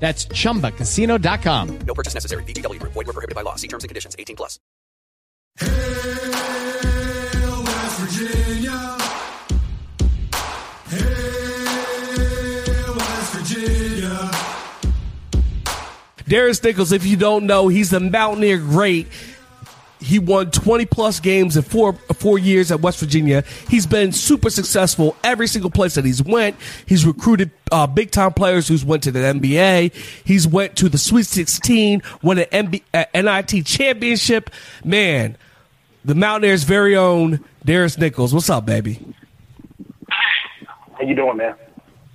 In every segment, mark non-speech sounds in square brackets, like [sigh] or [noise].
That's chumbacasino.com. No purchase necessary. VGW Group. Void were prohibited by law. See terms and conditions. 18 plus. West Virginia. Hail, West Virginia. Darris Nichols, if you don't know, he's the Mountaineer great. He won 20 plus games in four four years at West Virginia. He's been super successful every single place that he's went. He's recruited uh, big time players who's went to the NBA. He's went to the Sweet 16, won an MB, uh, NIT championship. Man, the Mountaineers' very own Darris Nichols. What's up, baby? How you doing, man?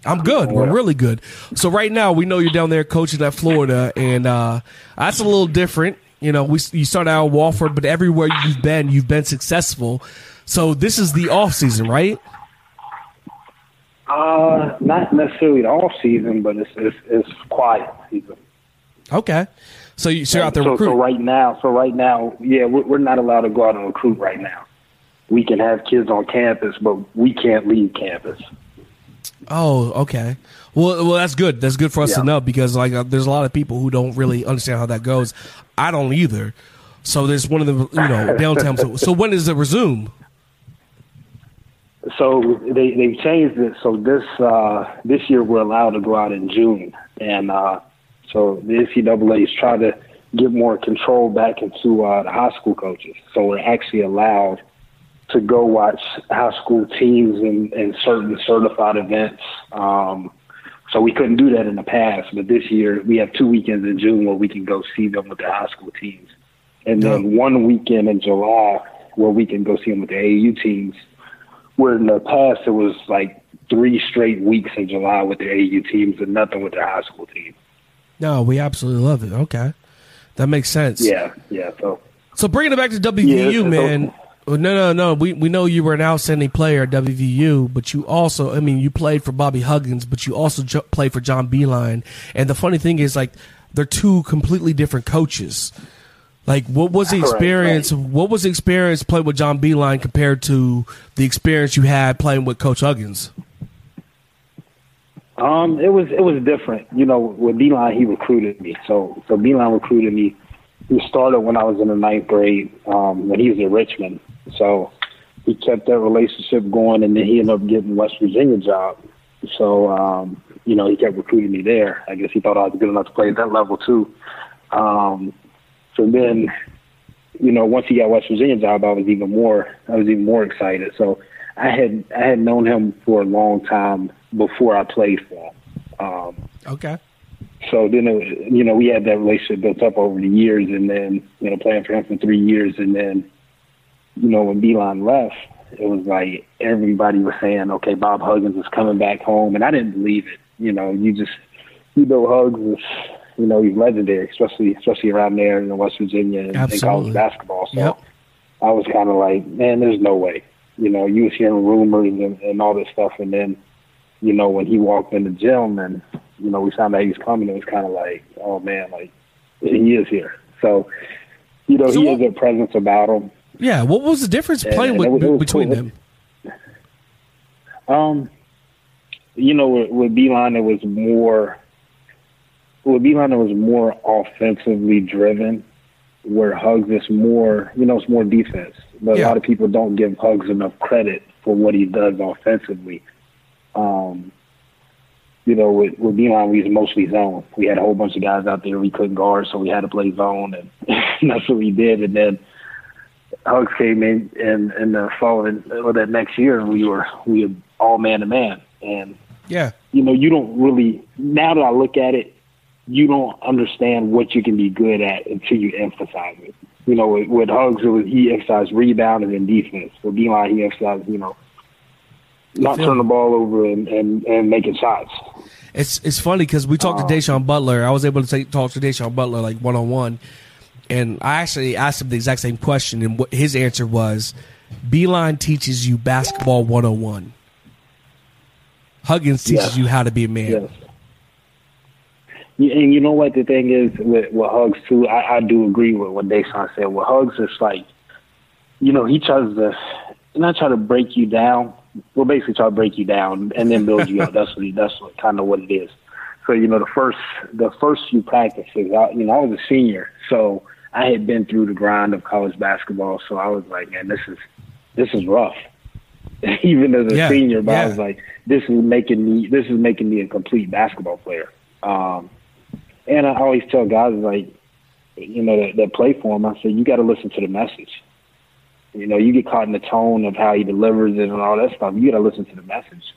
I'm good. We're really good. So right now, we know you're down there coaching at Florida, and uh, that's a little different. You know, we you started out at Wofford, but everywhere you've been, you've been successful. So this is the off season, right? Uh, not necessarily the off season, but it's it's, it's quiet season. Okay. So, you, so you're out there so, recruiting. so right now, so right now, yeah, we're, we're not allowed to go out and recruit right now. We can have kids on campus, but we can't leave campus. Oh, okay. Well, well, that's good. That's good for us Yeah. to know because like uh, there's a lot of people who don't really understand how that goes. I don't either. So there's one of the you know downtown. So, so when does it resume? So they they've changed it. So this uh, this year we're allowed to go out in June, and uh, so the NCAA is trying to get more control back into uh, the high school coaches. So we're actually allowed to go watch high school teams and, and certain certified events. Um, so we couldn't do that in the past, but this year we have two weekends in June where we can go see them with the high school teams, and then one weekend in July where we can go see them with the AAU teams. Where in the past it was like three straight weeks in July with the AAU teams and nothing with the high school team. No, we absolutely love it. Okay, that makes sense. Yeah, yeah. So So bringing it back to WVU, Yeah, man. Well, no, no, no. We we know you were an outstanding player at WVU, but you also, I mean, you played for Bobby Huggins, but you also jo- played for John Beilein. And the funny thing is, like, they're two completely different coaches. Like, what was the experience? What was the experience playing with John Beilein compared to the experience you had playing with Coach Huggins? Um, it was it was different. You know, with Beilein, he recruited me. So so Beilein recruited me. He started when I was in the ninth grade um, when he was in Richmond. So he kept that relationship going, and then he ended up getting West Virginia job. So um, you know, he kept recruiting me there. I guess he thought I was good enough to play at that level too. Um, so then, you know, once he got West Virginia job, I was even more I was even more excited. So I had I had known him for a long time before I played for him. Um, Okay. so then, it, you know, we had that relationship built up over the years, and then you know, playing for him for three years, and then, you know, when Beilein left, it was like everybody was saying, "Okay, Bob Huggins is coming back home," and I didn't believe it. You know, you just, you know, Hugs is, you know, he's legendary, especially especially around there in West Virginia and, and college basketball. So Yep. I was kind of like, man, there's no way. You know, you was hearing rumors and, and all this stuff, and then, you know, when he walked in the gym and you know we found out he was coming, it was kind of like, oh man, like he is here. So, you know, So he has a presence about him. Yeah, what was the difference playing and with, was- between them? Um, you know, with, with Beilein, it was more. With Beilein, it was more offensively driven, where Hugs is more. You know, it's more defense. But Yeah. a lot of people don't give Hugs enough credit for what he does offensively. Um, you know, with, with Beilein, we was mostly zone. We had a whole bunch of guys out there we couldn't guard, so we had to play zone, and [laughs] that's what we did. And then Hugs came in in, in the following or that next year, and we were we were all man to man. And Yeah. you know, you don't really now that I look at it, you don't understand what you can be good at until you emphasize it. You know, with, with Hugs, it was he emphasized rebounding and defense. With Beilein, he emphasized you know not turning the ball over and, and, and making shots. It's it's funny because we talked to uh-huh. Da'Sean Butler. I was able to take, talk to Da'Sean Butler like one on one, and I actually asked him the exact same question, and what his answer was, "Beilein teaches you basketball one on one. Huggins teaches you how to be a man." Yes. And you know what the thing is with, with Hugs too, I, I do agree with what Da'Sean said. With Hugs, it's like, you know, he tries to not try to break you down. Well, basically try to break you down and then build you up. That's what he, that's what, kind of what it is. So you know, the first the first few practices, I, you know, I was a senior, so I had been through the grind of college basketball. So I was like, man, this is this is rough. [laughs] Even as a Yeah, senior, but I was like, this is making me this is making me a complete basketball player. Um, and I always tell guys like, you know, that, that play for him. I say you got to listen to the message. You know, you get caught in the tone of how he delivers it and all that stuff. You got to listen to the message.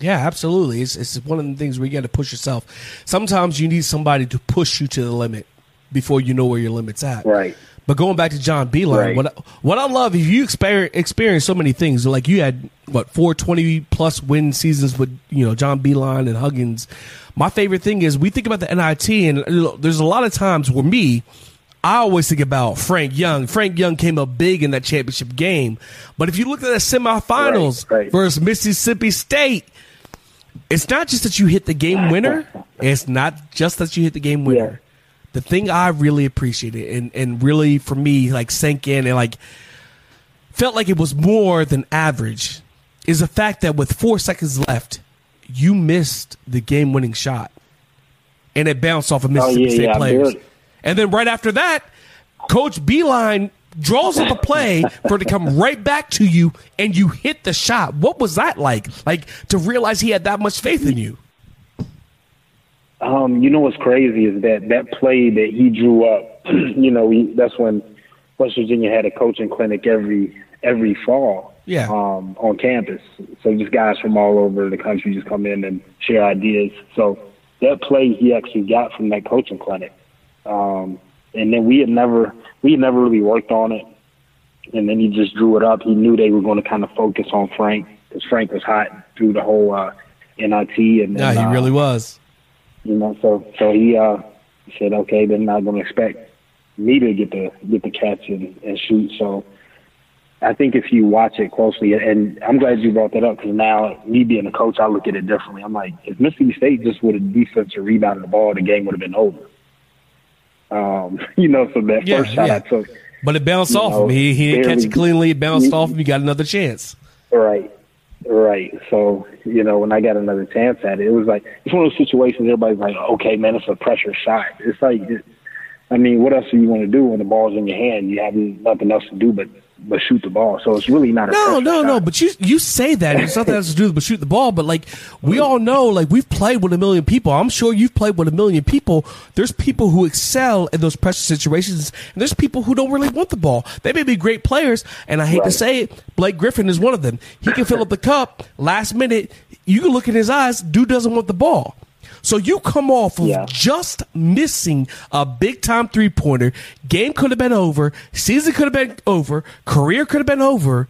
Yeah, absolutely. It's it's one of the things where you got to push yourself. Sometimes you need somebody to push you to the limit before you know where your limit's at. Right. But going back to John Beilein, Right. what I- what I love is you exper- experience so many things. Like you had what four twenty plus win seasons with you know John Beilein and Huggins. My favorite thing is we think about the NIT, and you know, there's a lot of times where me. I always think about Frank Young. Frank Young came up big in that championship game. But if you look at the semifinals Right, right. versus Mississippi State, it's not just that you hit the game winner. It's not just that you hit the game winner. The thing I really appreciated and, and really for me like sank in and like felt like it was more than average is the fact that with four seconds left, you missed the game winning shot. And it bounced off of oh, Mississippi Oh, yeah, State yeah, players. And then right after that, Coach Beilein draws up a play [laughs] for it to come right back to you and you hit the shot. What was that like? Like to realize he had that much faith in you. Um, you know what's crazy is that that play that he drew up. [clears throat] you know, we, that's when West Virginia had a coaching clinic every every fall. Yeah. Um, on campus, so just guys from all over the country just come in and share ideas. So that play he actually got from that coaching clinic, um, and then we had never we had never really worked on it. And then he just drew it up. He knew they were going to kind of focus on Frank because Frank was hot through the whole uh, NIT. And Yeah, then, he uh, really was. You know, so so he uh said, okay, they're not going to expect me to get the get the catch and, and shoot. So I think if you watch it closely, and I'm glad you brought that up because now me being a coach, I look at it differently. I'm like, if Mississippi State just would have defensive rebounded the ball, the game would have been over. Um, [laughs] you know, so that Yeah, first shot yeah. I took, But it bounced off know, him. He, he didn't catch it cleanly. It bounced you- off him. You got another chance. Right. Right. So, you know, when I got another chance at it, it was like, it's one of those situations everybody's like, okay, man, it's a pressure shot. It's like, it, I mean, what else do you want to do when the ball's in your hand? You have nothing else to do but, but shoot the ball. So it's really not a No, no, shot. no. But you you say that it's nothing else to do but shoot the ball. But like we all know, like we've played with a million people. I'm sure you've played with a million people. There's people who excel in those pressure situations, and there's people who don't really want the ball. They may be great players, and I hate to say it, Blake Griffin is one of them. He can fill up the cup last minute. You can look in his eyes. Dude doesn't want the ball. So you come off of Yeah. just missing a big time three pointer. Game could have been over. Season could have been over. Career could have been over.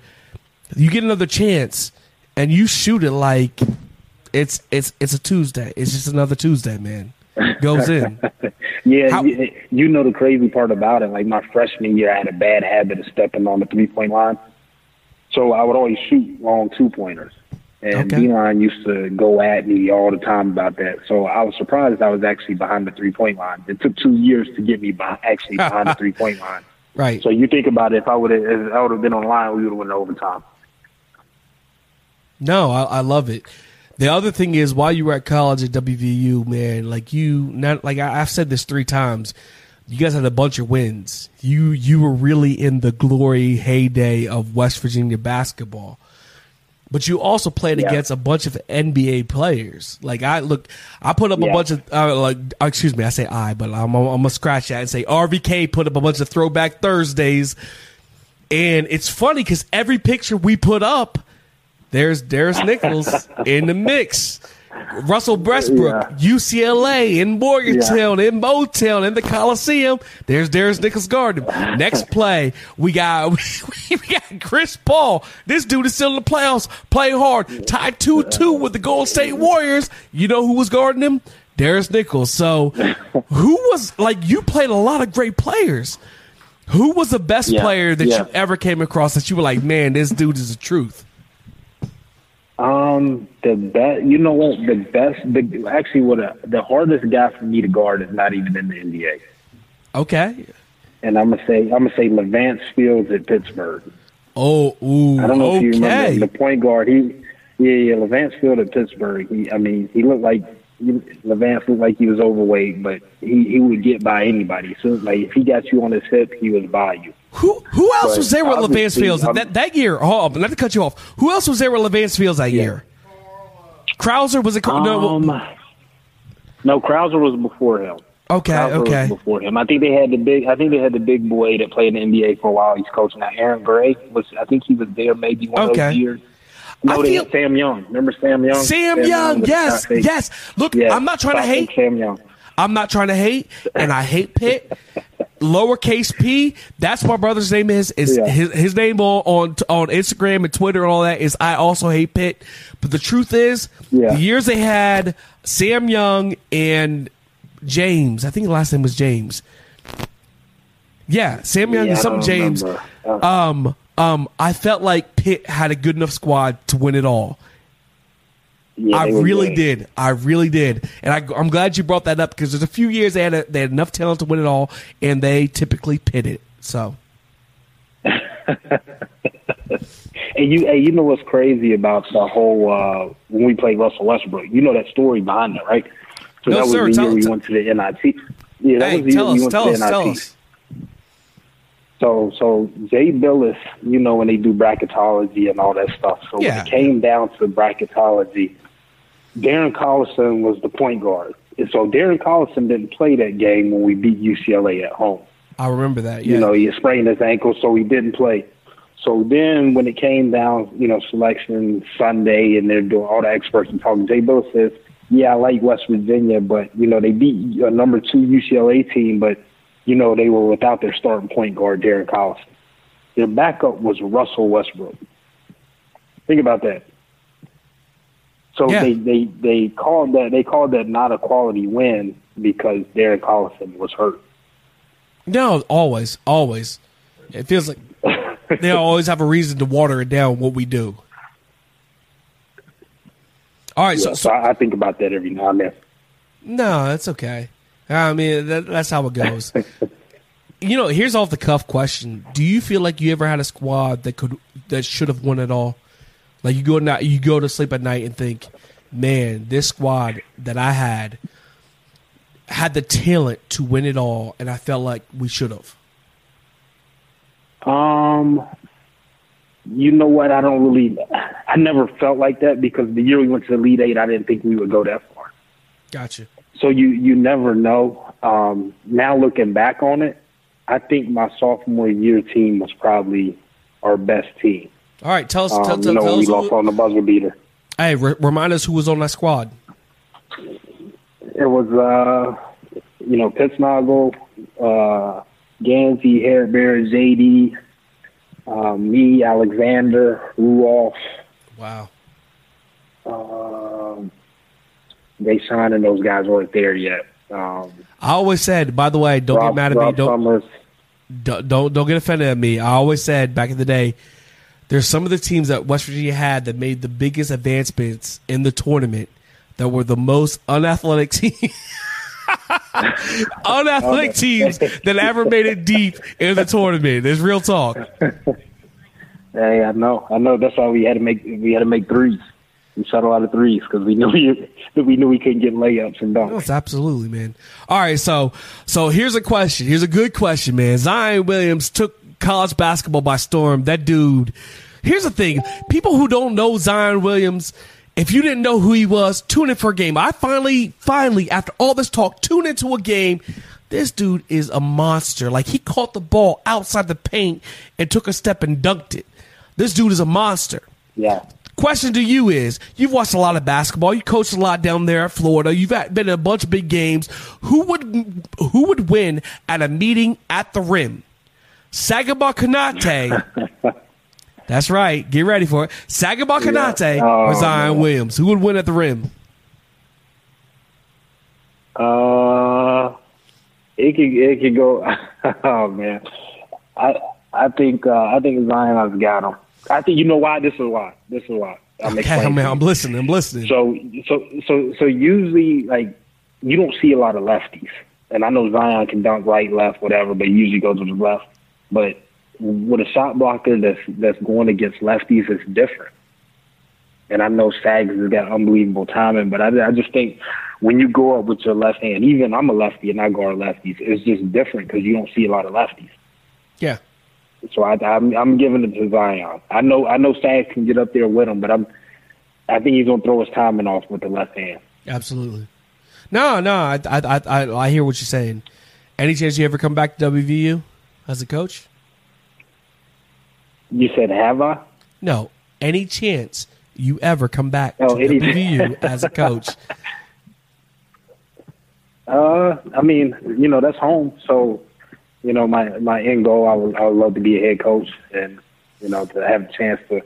You get another chance, and you shoot it like it's it's it's a Tuesday. It's just another Tuesday, man. Goes in. [laughs] Yeah, How- you, you know the crazy part about it. Like my freshman year, I had a bad habit of stepping on the three point line, so I would always shoot long two pointers. And Okay. Beeline used to go at me all the time about that. So I was surprised I was actually behind the three point line. It took two years to get me by, actually behind the [laughs] three point line. Right. So you think about it, if I would have if I would have been on line, we would have went overtime. No, I, I love it. The other thing is, while you were at college at WVU, man, like you, not like I, I've said this three times, you guys had a bunch of wins. You you were really in the glory heyday of West Virginia basketball, but you also played Yeah. against a bunch of NBA players. Like I look, I put up a bunch of uh, like, uh, excuse me, I say I, but I'm, I'm gonna scratch that and say RVK put up a bunch of throwback Thursdays, and it's funny because every picture we put up there's Darris Nichols [laughs] in the mix. Russell Westbrook, UCLA, in Morgantown, in Motown, in the Coliseum. There's Darris Nichols Garden. Next play, we got [laughs] we got Chris Paul. This dude is still in the playoffs. Play hard. Tied two two with the Golden State Warriors. You know who was guarding him? Darris Nichols. So, [laughs] who was like? You played a lot of great players. Who was the best Yeah, player that yeah. you ever came across that you were like, man, this dude is the truth? Um, the best, you know what? The best, the actually, what a, the hardest guy for me to guard is not even in the NBA. Okay. And I'm gonna say, I'm gonna say Levance Fields at Pittsburgh. Oh, ooh, I don't know if you remember the point guard. He, yeah, yeah, Levance Field at Pittsburgh. He, I mean, he looked like Levance looked like he was overweight, but he he would get by anybody. So like if he got you on his hip, he was by you. Who who else But was there with Levance Fields that that year? On, not to cut you off. Who else was there with Levance Fields that year? Krauser was it? no, Um, no, Krauser was before him. okay, Krauser okay. before him. I think they had the big. I think they had the big boy that played in the NBA for a while. He's coaching now. Aaron Gray was. I think he was there maybe one of those years. No, I feel- Sam Young. Remember Sam Young? Sam Young, with the yes, yes. Look, Yeah, I'm not trying to hate. Sam Young. I'm not trying to hate, and I hate Pitt. [laughs] Lowercase P. That's my brother's name. Is is Yeah. his his name on, on on Instagram and Twitter and all that is I also hate Pitt. But the truth is, Yeah. the years they had Sam Young and James. I think the last name was James. Yeah, Sam Young Yeah, and something James. Um, um, I felt like Pitt had a good enough squad to win it all. Yeah, I really did. I really did, and I, I'm glad you brought that up because there's a few years they had a, they had enough talent to win it all, and they typically pit it. So [laughs] And you, hey, you know what's crazy about the whole uh, when we played Russell Westbrook? You know that story behind that, right? So No, that was sir, the tell- year we went to the NIT. Yeah, that hey, was the tell year we us, went tell to us, the tell NIT. So, so Jay Bilas, you know, when they do bracketology and all that stuff. So Yeah. when it came down to bracketology, Darren Collison was the point guard. And so Darren Collison didn't play that game when we beat UCLA at home. I remember that. Yeah, You know, he sprained his ankle, so he didn't play. So then when it came down, you know, selection Sunday and they're doing all the experts and talking, Jay Bill says, yeah, I like West Virginia, but, you know, they beat a number two UCLA team, but, you know, they were without their starting point guard, Darren Collison. Their backup was Russell Westbrook. Think about that. So Yeah. they, they, they called that they called that not a quality win because Darren Collison was hurt. no, always, always. It feels like they [laughs] always have a reason to water it down. What we do. All right, so, Yeah, so so I think about that every now and then. No, that's okay. I mean, that, that's how it goes. you know, here's off the cuff question: Do you feel like you ever had a squad that could that should have won it all? Like you go you go to sleep at night and think, "Man, this squad that I had had the talent to win it all, and I felt like we should have." Um, you know what? I don't really. I never felt like that because the year we went to the Elite Eight, I didn't think we would go that far. Gotcha. So you you never know. Um, now looking back on it, I think my sophomore year team was probably our best team. All right, tell us. Um, tell, you know, tell we us who- lost on the buzzer beater. hey, re- remind us who was on that squad. It was, uh, you know, Pittsnogle, uh, Gansey, Hair Bear, JD, um, me, Alexander, Ruoff, Wow. um, they signed and those guys weren't there yet. Um, I always said, by the way, don't Rob, get mad at Rob me. Don't, don't don't don't get offended at me. I always said back in the day, there's some of the teams that West Virginia had that made the biggest advancements in the tournament that were the most unathletic [laughs] teams. unathletic teams that ever made it deep in the tournament. There's real talk. [laughs] Hey, I know, I know. That's why we had to make we had to make threes. We shot a lot of threes because we [laughs] knew we, we knew we couldn't get layups and dunks. Yes, absolutely, man. All right, so so here's a question. Here's a good question, man. Zion Williams took college basketball by storm. That dude. Here's the thing: people who don't know Zion Williams, if you didn't know who he was, tune in for a game. I finally, finally, after all this talk, tune into a game. This dude is a monster. Like he caught the ball outside the paint and took a step and dunked it. This dude is a monster. Yeah. Question to you is: You've watched a lot of basketball. You coached a lot down there at Florida. You've been in a bunch of big games. Who would who would win at a meeting at the rim? Sagaba Konate. [laughs] That's right. Get ready for it. Sagaba Konate Yeah. or Oh, Zion man. Williams. Who would win at the rim? Uh, it could it could go. [laughs] oh man, I I think uh, I think Zion has got him. I think you know why. This is why. This is why. I'm Okay, explaining man, I'm listening. I'm listening. So so so so usually like you don't see a lot of lefties, and I know Zion can dunk right, left, whatever, but he usually goes to the left. But with a shot blocker that's that's going against lefties, it's different. And I know Sags has got unbelievable timing, but I, I just think when you go up with your left hand, even I'm a lefty and I guard lefties, it's just different because you don't see a lot of lefties. yeah. So I, I'm I'm giving it to Zion. I know I know Sags can get up there with him, but I'm I think he's gonna throw his timing off with the left hand. Absolutely. No, no, I, I, I, I, hear what you're saying. Any chance you ever come back to WVU as a coach? You said have I? No. Any chance you ever come back Oh, to WVU [laughs] [laughs] as a coach? Uh, I mean, you know, that's home. So, you know, my my end goal, I would I would love to be a head coach, and you know, to have a chance to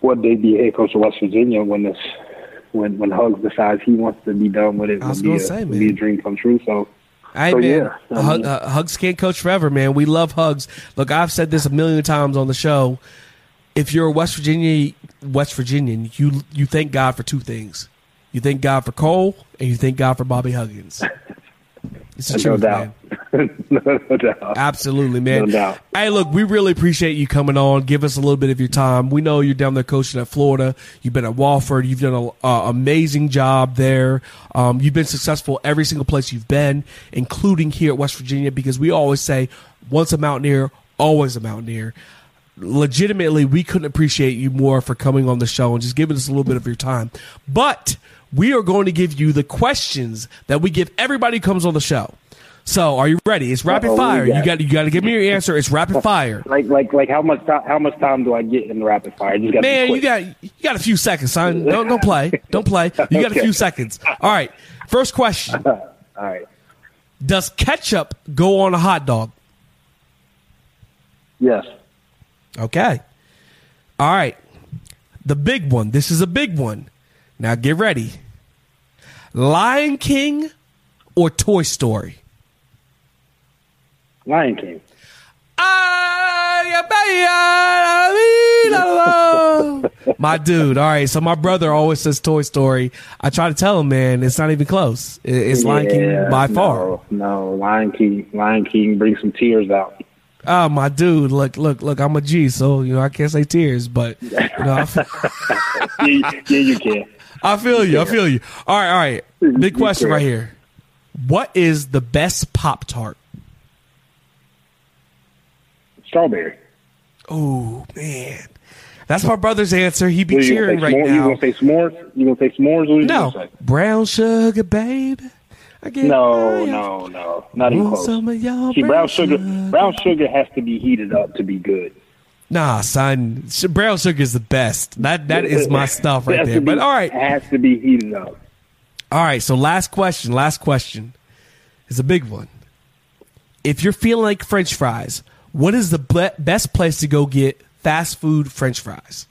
one day be a head coach of West Virginia when this when when Hugs decides he wants to be done with it. I was gonna a, say, would be a dream come true. So, Hey so man, yeah, Hug, mean, uh, Hugs can't coach forever, man. We love Hugs. Look, I've said this a million times on the show. If you're a West Virginia West Virginian, you you thank God for two things. You thank God for Cole, and you thank God for Bobby Huggins. It's the [laughs] no truth, doubt, man. [laughs] no doubt. Absolutely, man. No doubt. Hey, look, we really appreciate you coming on. Give us a little bit of your time. We know you're down there coaching at Florida. You've been at Wofford. You've done an amazing job there. Um, you've been successful every single place you've been, including here at West Virginia, because we always say, once a Mountaineer, always a Mountaineer. Legitimately, we couldn't appreciate you more for coming on the show and just giving us a little bit of your time. But we are going to give you the questions that we give everybody who comes on the show. So, are you ready? It's rapid Uh-oh, fire. You got? you got to give me your answer. It's rapid [laughs] fire. Like like like how much time how much time do I get in the rapid fire? Just Man, you got you got a few seconds, son. Don't don't play. Don't play. You got a few [laughs] seconds. All right. First question. [laughs] All right. Does ketchup go on a hot dog? Yes. Okay. All right. The big one. This is a big one. Now get ready. Lion King or Toy Story? Lion King. [laughs] my dude. All right. So my brother always says Toy Story. I try to tell him, man, it's not even close. It- It's Lion King Yeah, by far. No, no, Lion King. Lion King brings some tears out. Oh, my dude. Look, look, look. I'm a G, so you know I can't say tears, but you know [laughs] feel, yeah, yeah, you can. I feel you. I feel you. All right, all right. Big question right here. What is the best Pop Tart? Strawberry. Oh man, that's my brother's answer. He be cheering right s'more- You gonna say s'mores? You gonna say s'mores? What No, brown sugar, babe. I get No, no, no, not even close. some of y'all See, brown sugar, sugar. brown sugar has to be heated up to be good. Nah, son. Brown sugar is the best. That that is my [laughs] stuff right there. to But all right, it has to be heated up. all right. So last question. Last question is a big one. If you're feeling like French fries, what is the ble- best place to go get fast food French fries?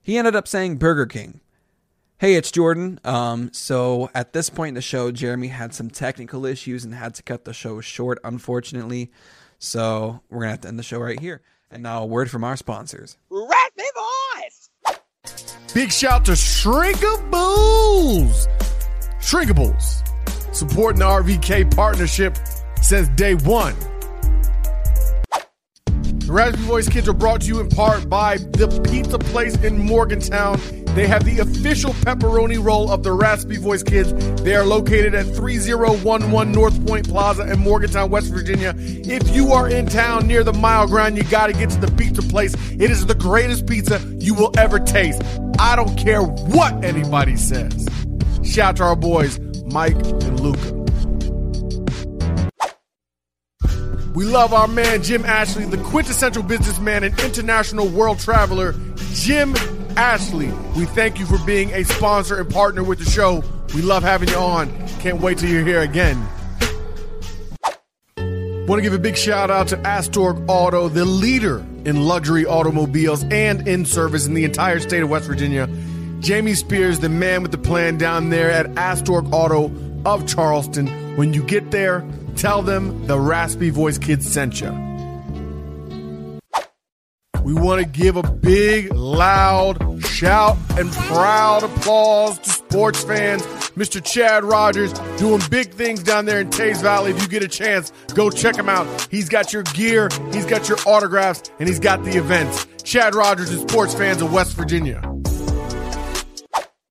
He ended up saying Burger King. Hey, it's Jordan. Um, so at this point in the show, Jeremy had some technical issues and had to cut the show short, unfortunately. So we're gonna have to end the show right here. And now a word from our sponsors. Raspy voice. Big shout to Shrinkables. Shrinkables, supporting the RVK partnership since day one. Raspy Voice Kids are brought to you in part by the Pizza Place in Morgantown. They have the official pepperoni roll of the Raspy Voice Kids. They are located at 3011 North Point Plaza in Morgantown, West Virginia. If you are in town near the Mile Ground, you got to get to the Pizza Place. It is the greatest pizza you will ever taste. I don't care what anybody says. Shout out to our boys, Mike and Luca. We love our man Jim Ashley, the quintessential businessman and international world traveler, Jim Ashley. We thank you for being a sponsor and partner with the show. We love having you on. Can't wait till you're here again. Want to give a big shout out to Astorg Auto, the leader in luxury automobiles and in service in the entire state of West Virginia. Jamie Spears, the man with the plan down there at Astorg Auto of Charleston. When you get there, tell them the Raspy Voice Kids sent you. We want to give a big, loud shout and proud applause to sports fans. Mr. Chad Rogers doing big things down there in Teays Valley. If you get a chance, go check him out. He's got your gear, he's got your autographs, and he's got the events. Chad Rogers is sports fans of West Virginia.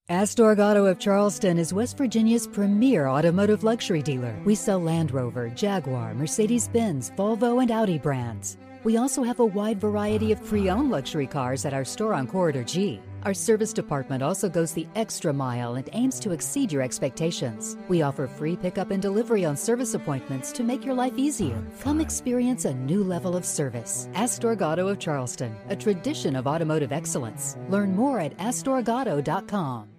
Astorg Auto of Charleston is West Virginia's premier automotive luxury dealer. We sell Land Rover, Jaguar, Mercedes Benz, Volvo, and Audi brands. We also have a wide variety of pre owned luxury cars at our store on Corridor G. Our service department also goes the extra mile and aims to exceed your expectations. We offer free pickup and delivery on service appointments to make your life easier. Come experience a new level of service. Astorg Auto of Charleston, a tradition of automotive excellence. Learn more at astorgauto.com.